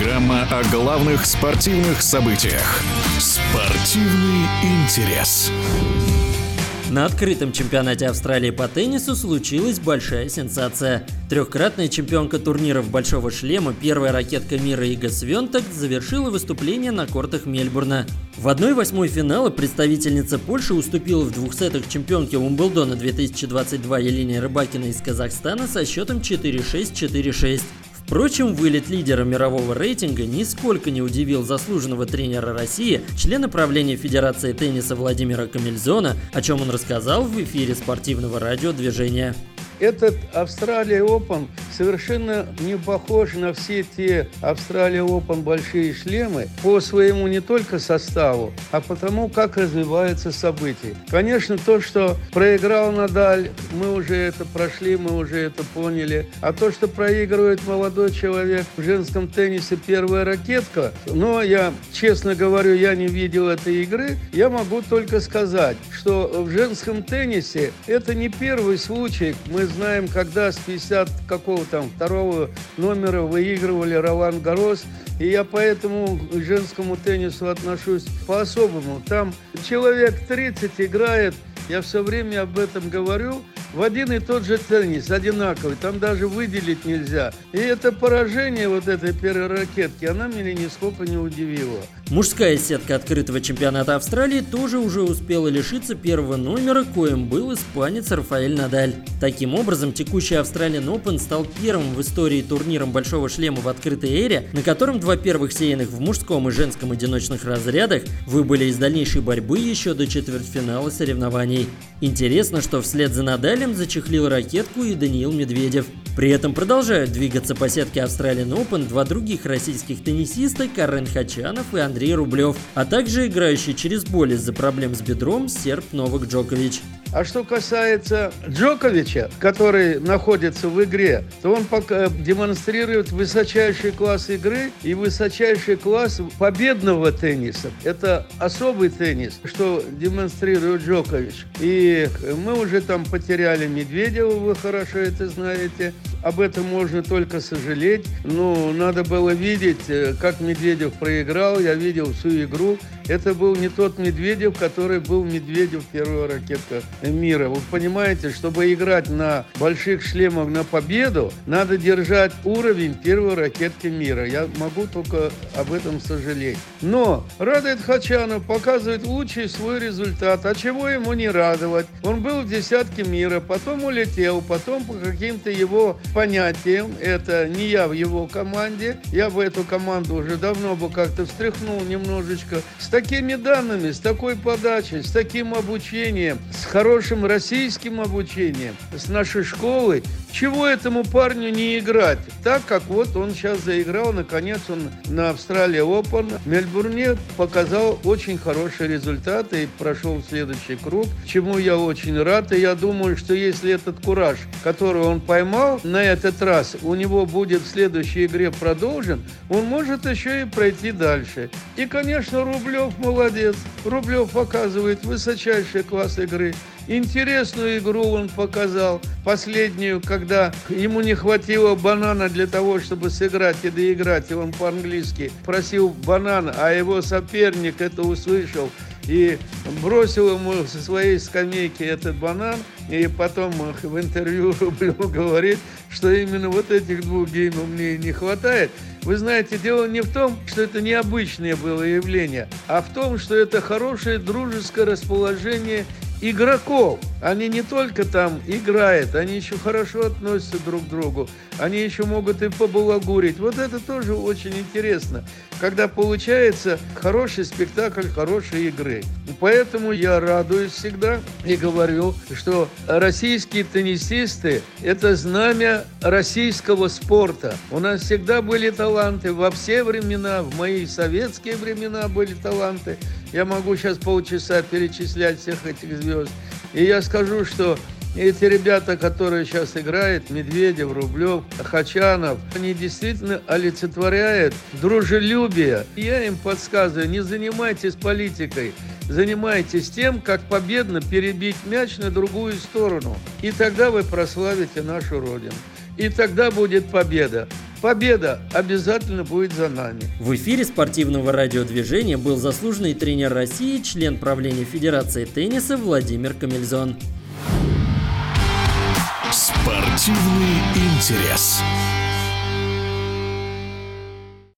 Программа о главных спортивных событиях. Спортивный интерес. На открытом чемпионате Австралии по теннису случилась большая сенсация. Трехкратная чемпионка турниров Большого шлема, первая ракетка мира Ига Свентак завершила выступление на кортах Мельбурна. В 1-8 финала представительница Польши уступила в двух сетах чемпионке Умблдона 2022 Елене Рыбакиной из Казахстана со счетом 4-6-4-6. Впрочем, вылет лидера мирового рейтинга нисколько не удивил заслуженного тренера России, члена правления Федерации тенниса Владимира Камильзона, о чем он рассказал в эфире спортивного радиодвижения. Этот Австралия Open совершенно не похож на все те Австралия Open большие шлемы по своему не только составу, а потому, как развиваются события. Конечно, то, что проиграл Надаль, мы уже это прошли, мы уже это поняли. А то, что проигрывает молодой человек в женском теннисе первая ракетка, но я, честно говорю, я не видел этой игры, я могу только сказать, что в женском теннисе это не первый случай. Мы знаем, когда с 50 какого там второго номера выигрывали Ролан Гарос, и я поэтому к женскому теннису отношусь по-особому. Там человек 30 играет, я все время об этом говорю, в один и тот же теннис, одинаковый, там даже выделить нельзя. И это поражение вот этой первой ракетки, она меня нисколько не удивила. Мужская сетка открытого чемпионата Австралии тоже уже успела лишиться первого номера, коим был испанец Рафаэль Надаль. Таким образом, текущий Australian Open стал первым в истории турниром Большого шлема в открытой эре, на котором два первых сеянных в мужском и женском одиночных разрядах выбыли из дальнейшей борьбы еще до четвертьфинала соревнований. Интересно, что вслед за Надалем зачехлил ракетку и Даниил Медведев. При этом продолжают двигаться по сетке Australian Open два других российских теннисиста Карен Хачанов и Андрей Рублев, а также играющий через боль из-за проблем с бедром серб Новак Джокович. А что касается Джоковича, который находится в игре, то он пока демонстрирует высочайший класс игры и высочайший класс победного тенниса. Это особый теннис, что демонстрирует Джокович. И мы уже там потеряли Медведева, вы хорошо это знаете. Об этом можно только сожалеть. Но надо было видеть, э, как Медведев проиграл. Я видел всю игру. Это был не тот Медведев, который был Медведев первая ракетка мира. Вы понимаете, чтобы играть на больших шлемах на победу, надо держать уровень первой ракетки мира. Я могу только об этом сожалеть. Но Радет Хачанов показывает лучший свой результат. А чего ему не радовать? Он был в десятке мира, потом улетел, потом по каким-то его понятиям, это не я в его команде, я бы эту команду уже давно бы как-то встряхнул немножечко. С такими данными, с такой подачей, с таким обучением, с хорошим российским обучением, с нашей школой, чего этому парню не играть? Так как вот он сейчас заиграл, наконец он на Австралии Open в Мельбурне показал очень хорошие результаты и прошел в следующий круг, чему я очень рад. И я думаю, что если этот кураж, который он поймал на этот раз, у него будет в следующей игре продолжен, он может еще и пройти дальше. И, конечно, Рублев молодец. Рублев показывает высочайший класс игры. Интересную игру он показал, последнюю, когда ему не хватило банана для того, чтобы сыграть и доиграть, и он по-английски просил банан, а его соперник это услышал и бросил ему со своей скамейки этот банан, и потом в интервью Рублев говорит, что именно вот этих двух геймов мне не хватает. Вы знаете, дело не в том, что это необычное было явление, а в том, что это хорошее дружеское расположение игроков. Они не только там играют, они еще хорошо относятся друг к другу. Они еще могут и побалагурить. Вот это тоже очень интересно, когда получается хороший спектакль хорошей игры. Поэтому я радуюсь всегда и говорю, что российские теннисисты – это знамя российского спорта. У нас всегда были таланты во все времена, в мои советские времена были таланты. Я могу сейчас полчаса перечислять всех этих звезд. И я скажу, что эти ребята, которые сейчас играют, Медведев, Рублев, Хачанов, они действительно олицетворяют дружелюбие. Я им подсказываю, не занимайтесь политикой, занимайтесь тем, как победно перебить мяч на другую сторону. И тогда вы прославите нашу Родину. И тогда будет победа. Победа обязательно будет за нами. В эфире спортивного радиодвижения был заслуженный тренер России, член правления Федерации тенниса Владимир Камильзон. Спортивный интерес.